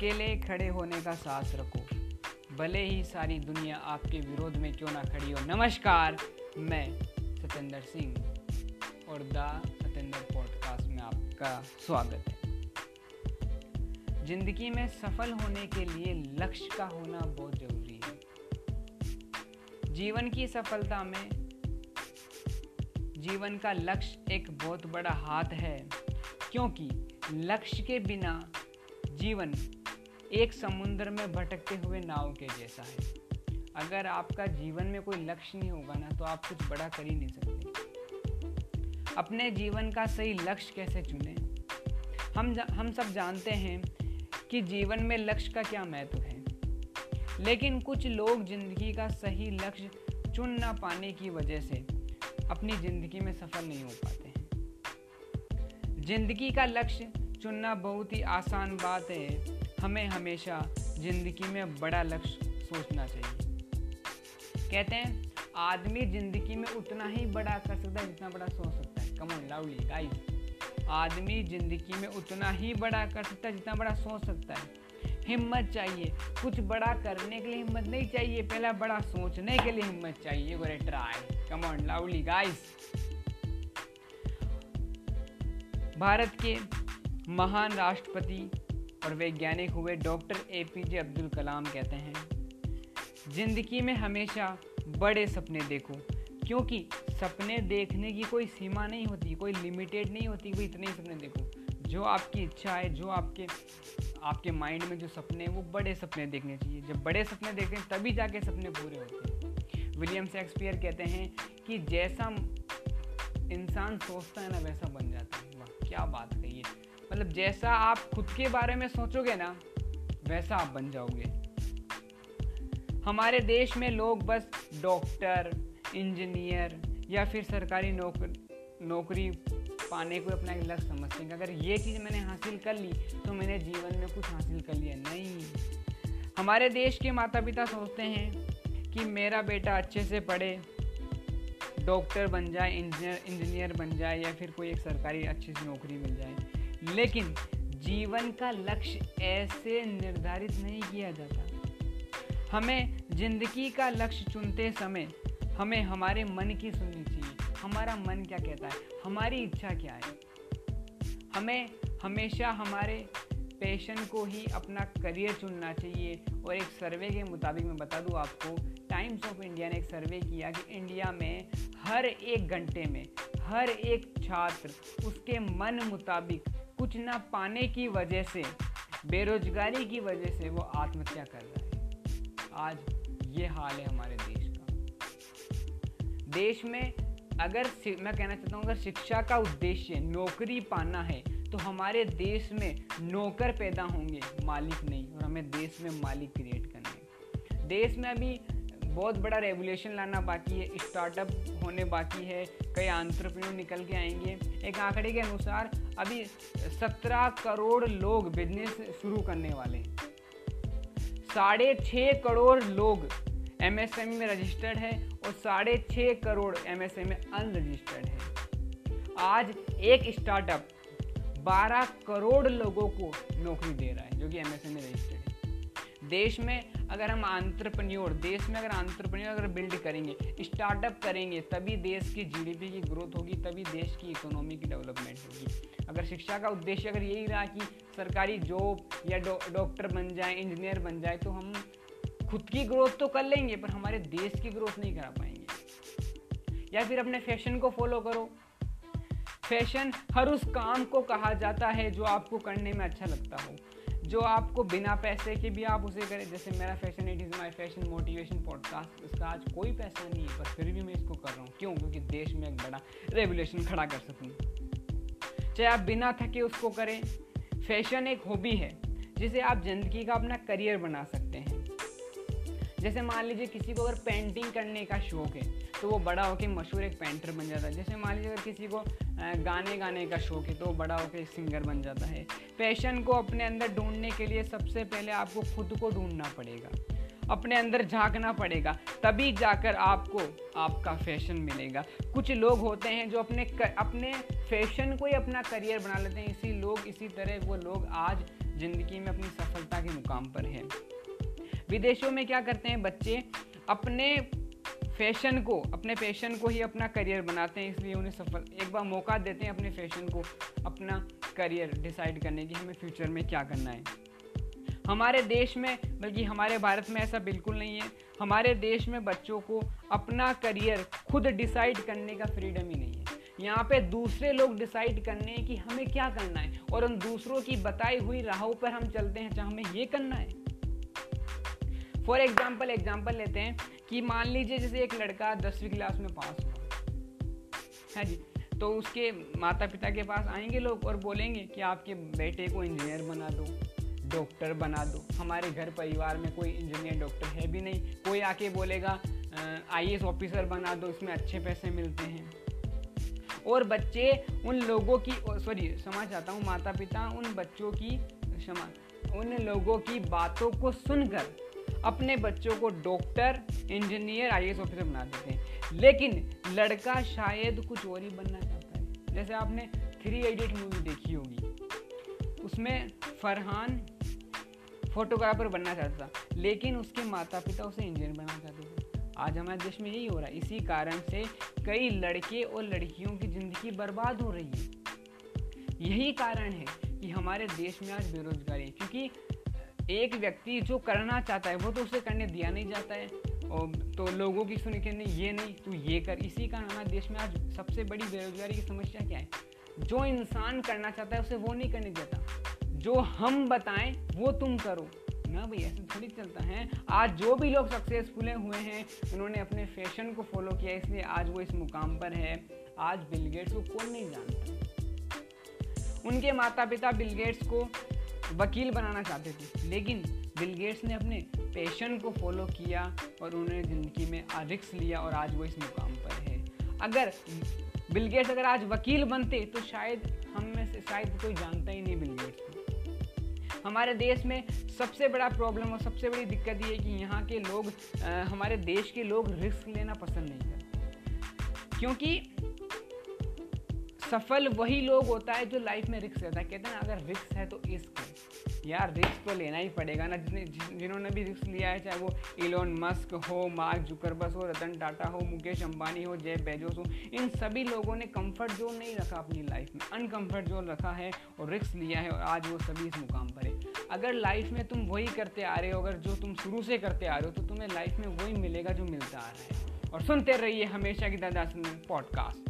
अकेले खड़े होने का साथ रखो। भले ही सारी दुनिया आपके विरोध में क्यों ना खड़ी हो। नमस्कार, मैं सत्येंद्र सिंह और द सत्येंद्र पॉडकास्ट में आपका स्वागत है। ज़िंदगी में सफल होने के लिए लक्ष्य का होना बहुत ज़रूरी है। जीवन की सफलता में जीवन का लक्ष्य एक बहुत बड़ा हाथ है, क्योंकि लक्ष्य के बिना जीवन एक समुद्र में भटकते हुए नाव के जैसा है। अगर आपका जीवन में कोई लक्ष्य नहीं होगा ना तो आप कुछ बड़ा कर ही नहीं सकते। अपने जीवन का सही लक्ष्य कैसे चुने? हम हम सब जानते हैं कि जीवन में लक्ष्य का क्या महत्व है। लेकिन कुछ लोग ज़िंदगी का सही लक्ष्य चुन ना पाने की वजह से अपनी ज़िंदगी में सफल नहीं हो पाते हैं। ज़िंदगी का लक्ष्य चुनना बहुत ही आसान बात है। हमें हमेशा ज़िंदगी में बड़ा लक्ष्य सोचना चाहिए। कहते हैं, आदमी ज़िंदगी में उतना ही बड़ा कर सकता है जितना बड़ा सोच सकता है। कमन लाउडली गाइस आदमी ज़िंदगी में उतना ही बड़ा कर सकता है जितना बड़ा सोच सकता है। हिम्मत चाहिए। कुछ बड़ा करने के लिए हिम्मत नहीं चाहिए। पहला बड़ा सोचने के लिए हिम्मत चाहिए। गोरे try come on loudly guys Bharat के महान राष्ट्रपति और वैज्ञानिक हुए doctor A P J Abdul Kalam कहते हैं, ज़िंदगी में हमेशा बड़े सपने देखो, क्योंकि सपने देखने की कोई सीमा नहीं होती, कोई लिमिटेड नहीं होती, कोई इतने ही सपने देखो। जो आपकी इच्छा है, जो आपके आपके माइंड में जो सपने हैं, वो बड़े सपने देखने चाहिए। जब बड़े सपने देखते हैं, तभी जाके सपने पूरे होते हैं। विलियम शेक्सपियर कहते हैं कि जैसा इंसान सोचता है ना, वैसा बन जाता है। मतलब जैसा आप खुद के बारे में सोचोगे ना, वैसा आप बन जाओगे। हमारे देश में लोग बस डॉक्टर, इंजीनियर या फिर सरकारी नौकर नौकरी पाने को अपना एक लक्ष्य समझते हैं। अगर ये चीज़ मैंने हासिल कर ली तो मैंने जीवन में कुछ हासिल कर लिया। नहीं। हमारे देश के माता पिता सोचते हैं कि मेरा बेटा अच्छे से पढ़े, डॉक्टर बन जाए, इंजीनियर इंजीनियर बन जाए या फिर कोई एक सरकारी अच्छी सी नौकरी मिल जाए। लेकिन जीवन का लक्ष्य ऐसे निर्धारित नहीं किया जाता। हमें ज़िंदगी का लक्ष्य चुनते समय हमें हमारे मन की सुननी चाहिए। हमारा मन क्या कहता है? हमारी इच्छा क्या है? हमें हमेशा हमारे पैशन को ही अपना करियर चुनना चाहिए। और एक सर्वे के मुताबिक मैं बता दूँ आपको टाइम्स ऑफ़ इंडिया ने एक सर्वे किया कि इंडिया में हर एक घंटे में, हर एक छात्र उसके मन मुताबिक कुछ ना पाने की वजह से, बेरोजगारी की वजह से वो आत्महत्या कर रहा है। आज ये हाल है हमारे देश का। देश में अगर मैं कहना चाहता हूँ, अगर शिक्षा का उद्देश्य नौकरी पाना है तो हमारे देश में नौकर पैदा होंगे, मालिक नहीं, और हमें देश में मालिक क्रिएट करना है। देश में अभी बहुत बड़ा रेगुलेशन लाना बाकी है स्टार्टअप होने बाकी है, कई आंट्रप्रनर निकल के आएँगे। एक आंकड़े के अनुसार अभी सत्रह करोड़ लोग बिज़नेस शुरू करने वाले हैं। साढ़े छः करोड़ लोग एम में रजिस्टर्ड है और साढ़े छः करोड़ एम में अनरजिस्टर्ड है। आज एक स्टार्टअप 12 करोड़ लोगों को नौकरी दे रहा है जो कि एमएसएम में रजिस्टर्ड है। देश में अगर हम आंट्रप्रन्योर देश में अगर आंट्रप्रन्योर अगर बिल्ड करेंगे स्टार्टअप करेंगे, तभी देश की जीडीपी की ग्रोथ होगी, तभी देश की इकोनॉमी की डेवलपमेंट होगी। अगर शिक्षा का उद्देश्य अगर यही रहा कि सरकारी जॉब या डॉक्टर बन जाए इंजीनियर बन जाए तो हम खुद की ग्रोथ तो कर लेंगे, पर हमारे देश की ग्रोथ नहीं करा पाएँगे। या फिर अपने फ़ैशन को फॉलो करो। फ़ैशन हर उस काम को कहा जाता है जो आपको करने में अच्छा लगता हो। जो आपको बिना पैसे के भी आप उसे करें। जैसे मेरा fashion it is my fashion motivation podcast इसका आज कोई पैसा नहीं है पर फिर भी मैं इसको कर रहा हूँ। क्यों? क्योंकि देश में एक बड़ा रेगुलेशन खड़ा कर सकूँ। चाहे आप बिना थके उसको करें फ़ैशन एक हॉबी है, जिसे आप ज़िंदगी का अपना करियर बना सकते हैं। जैसे मान लीजिए किसी को अगर पेंटिंग करने का शौक है तो वो बड़ा होकर मशहूर एक पेंटर बन जाता है। जैसे मान लीजिए अगर किसी को गाने गाने का शौक है तो बड़ा होकर सिंगर बन जाता है। पैशन को अपने अंदर ढूँढने के लिए सबसे पहले आपको खुद को ढूंढना पड़ेगा। अपने अंदर झांकना पड़ेगा तभी जाकर आपको आपका फ़ैशन मिलेगा। कुछ लोग होते हैं जो अपने कर, अपने फ़ैशन को ही अपना करियर बना लेते हैं। इसी लोग इसी तरह वो लोग आज ज़िंदगी में अपनी सफलता के मुकाम पर हैं। विदेशों में क्या करते हैं बच्चे? अपने फ़ैशन को, अपने फ़ैशन को ही अपना करियर बनाते हैं, इसलिए उन्हें सफल, एक बार मौका देते हैं अपने फ़ैशन को अपना करियर डिसाइड करने की, हमें फ्यूचर में क्या करना है। हमारे देश में, बल्कि हमारे भारत में ऐसा बिल्कुल नहीं है, हमारे देश में बच्चों को अपना करियर खुद डिसाइड करने का फ्रीडम ही नहीं है। यहाँ पे दूसरे लोग डिसाइड करने हैं कि हमें क्या करना है, और उन दूसरों की बताई हुई राहों पर हम चलते हैं चाहे हमें ये करना है। फॉर एग्ज़ाम्पल एग्ज़ाम्पल लेते हैं कि मान लीजिए जैसे एक लड़का दसवीं क्लास में पास हुआ, है जी? तो उसके माता पिता के पास आएँगे लोग और बोलेंगे कि आपके बेटे को इंजीनियर बना दो डॉक्टर बना दो। हमारे घर परिवार में कोई इंजीनियर डॉक्टर है भी नहीं। कोई आके बोलेगा आई ऑफिसर बना दो, इसमें अच्छे पैसे मिलते हैं। और बच्चे उन लोगों की सॉरी समझ चाहता हूँ माता पिता उन बच्चों की क्षमा, उन लोगों की बातों को सुनकर अपने बच्चों को डॉक्टर, इंजीनियर आईएएस ऑफिसर बना देते हैं। लेकिन लड़का शायद कुछ और ही बनना चाहता है। जैसे आपने थ्री एडिट मूवी देखी होगी। उसमें फरहान फोटोग्राफर बनना चाहता था, लेकिन उसके माता पिता उसे इंजीनियर बनाना चाहते थे। आज हमारे देश में यही हो रहा है। इसी कारण से कई लड़के और लड़कियों की ज़िंदगी बर्बाद हो रही है। यही कारण है कि हमारे देश में आज बेरोजगारी है, क्योंकि एक व्यक्ति जो करना चाहता है, वो तो उसे करने दिया नहीं जाता है। और तो लोगों की सुन के नहीं, ये नहीं, तू ये कर। इसी कारण हमारे देश में आज सबसे बड़ी बेरोजगारी की समस्या क्या है? जो इंसान करना चाहता है, उसे वो नहीं करने देता। जो हम बताएँ, वो तुम करो। ना भाई, ऐसे थोड़ी चलता है। आज जो भी लोग सक्सेसफुल हुए हैं, उन्होंने अपने फ़ैशन को फॉलो किया इसलिए आज वो इस मुकाम पर है। आज बिल गेट्स को कौन नहीं जानता। उनके माता पिता बिल गेट्स को वकील बनाना चाहते थे। लेकिन बिल गेट्स ने अपने पैशन को फॉलो किया और उन्होंने ज़िंदगी में रिक्स लिया और आज वो इस मुकाम पर है। अगर बिल गेट्स अगर आज वकील बनते तो शायद हम में से शायद कोई जानता ही नहीं बिल गेट्स को। हमारे देश में सबसे बड़ा प्रॉब्लम और सबसे बड़ी दिक्कत ये है कि यहाँ के लोग आ, हमारे देश के लोग रिस्क लेना पसंद नहीं करते। क्योंकि सफल वही लोग होता है जो लाइफ में रिक्स लेता है। कहते हैं ना, अगर रिस्क है तो इश्क यार रिस्क तो लेना ही पड़ेगा ना। जिसने जिन्होंने भी रिस्क लिया है, चाहे वो इलोन मस्क हो मार्क जुकरबस हो, रतन टाटा हो, मुकेश अंबानी हो जय बेजोस हो, इन सभी लोगों ने कंफर्ट जोन नहीं रखा अपनी लाइफ में। अनकंफर्ट जोन रखा है और रिस्क लिया है और आज वो सभी इस मुकाम पर है। अगर लाइफ में तुम वही करते आ रहे हो, अगर जो तुम शुरू से करते आ रहे हो तो तुम्हें लाइफ में वही मिलेगा जो मिलता आ रहा है। और सुनते रहिए हमेशा की दादा पॉडकास्ट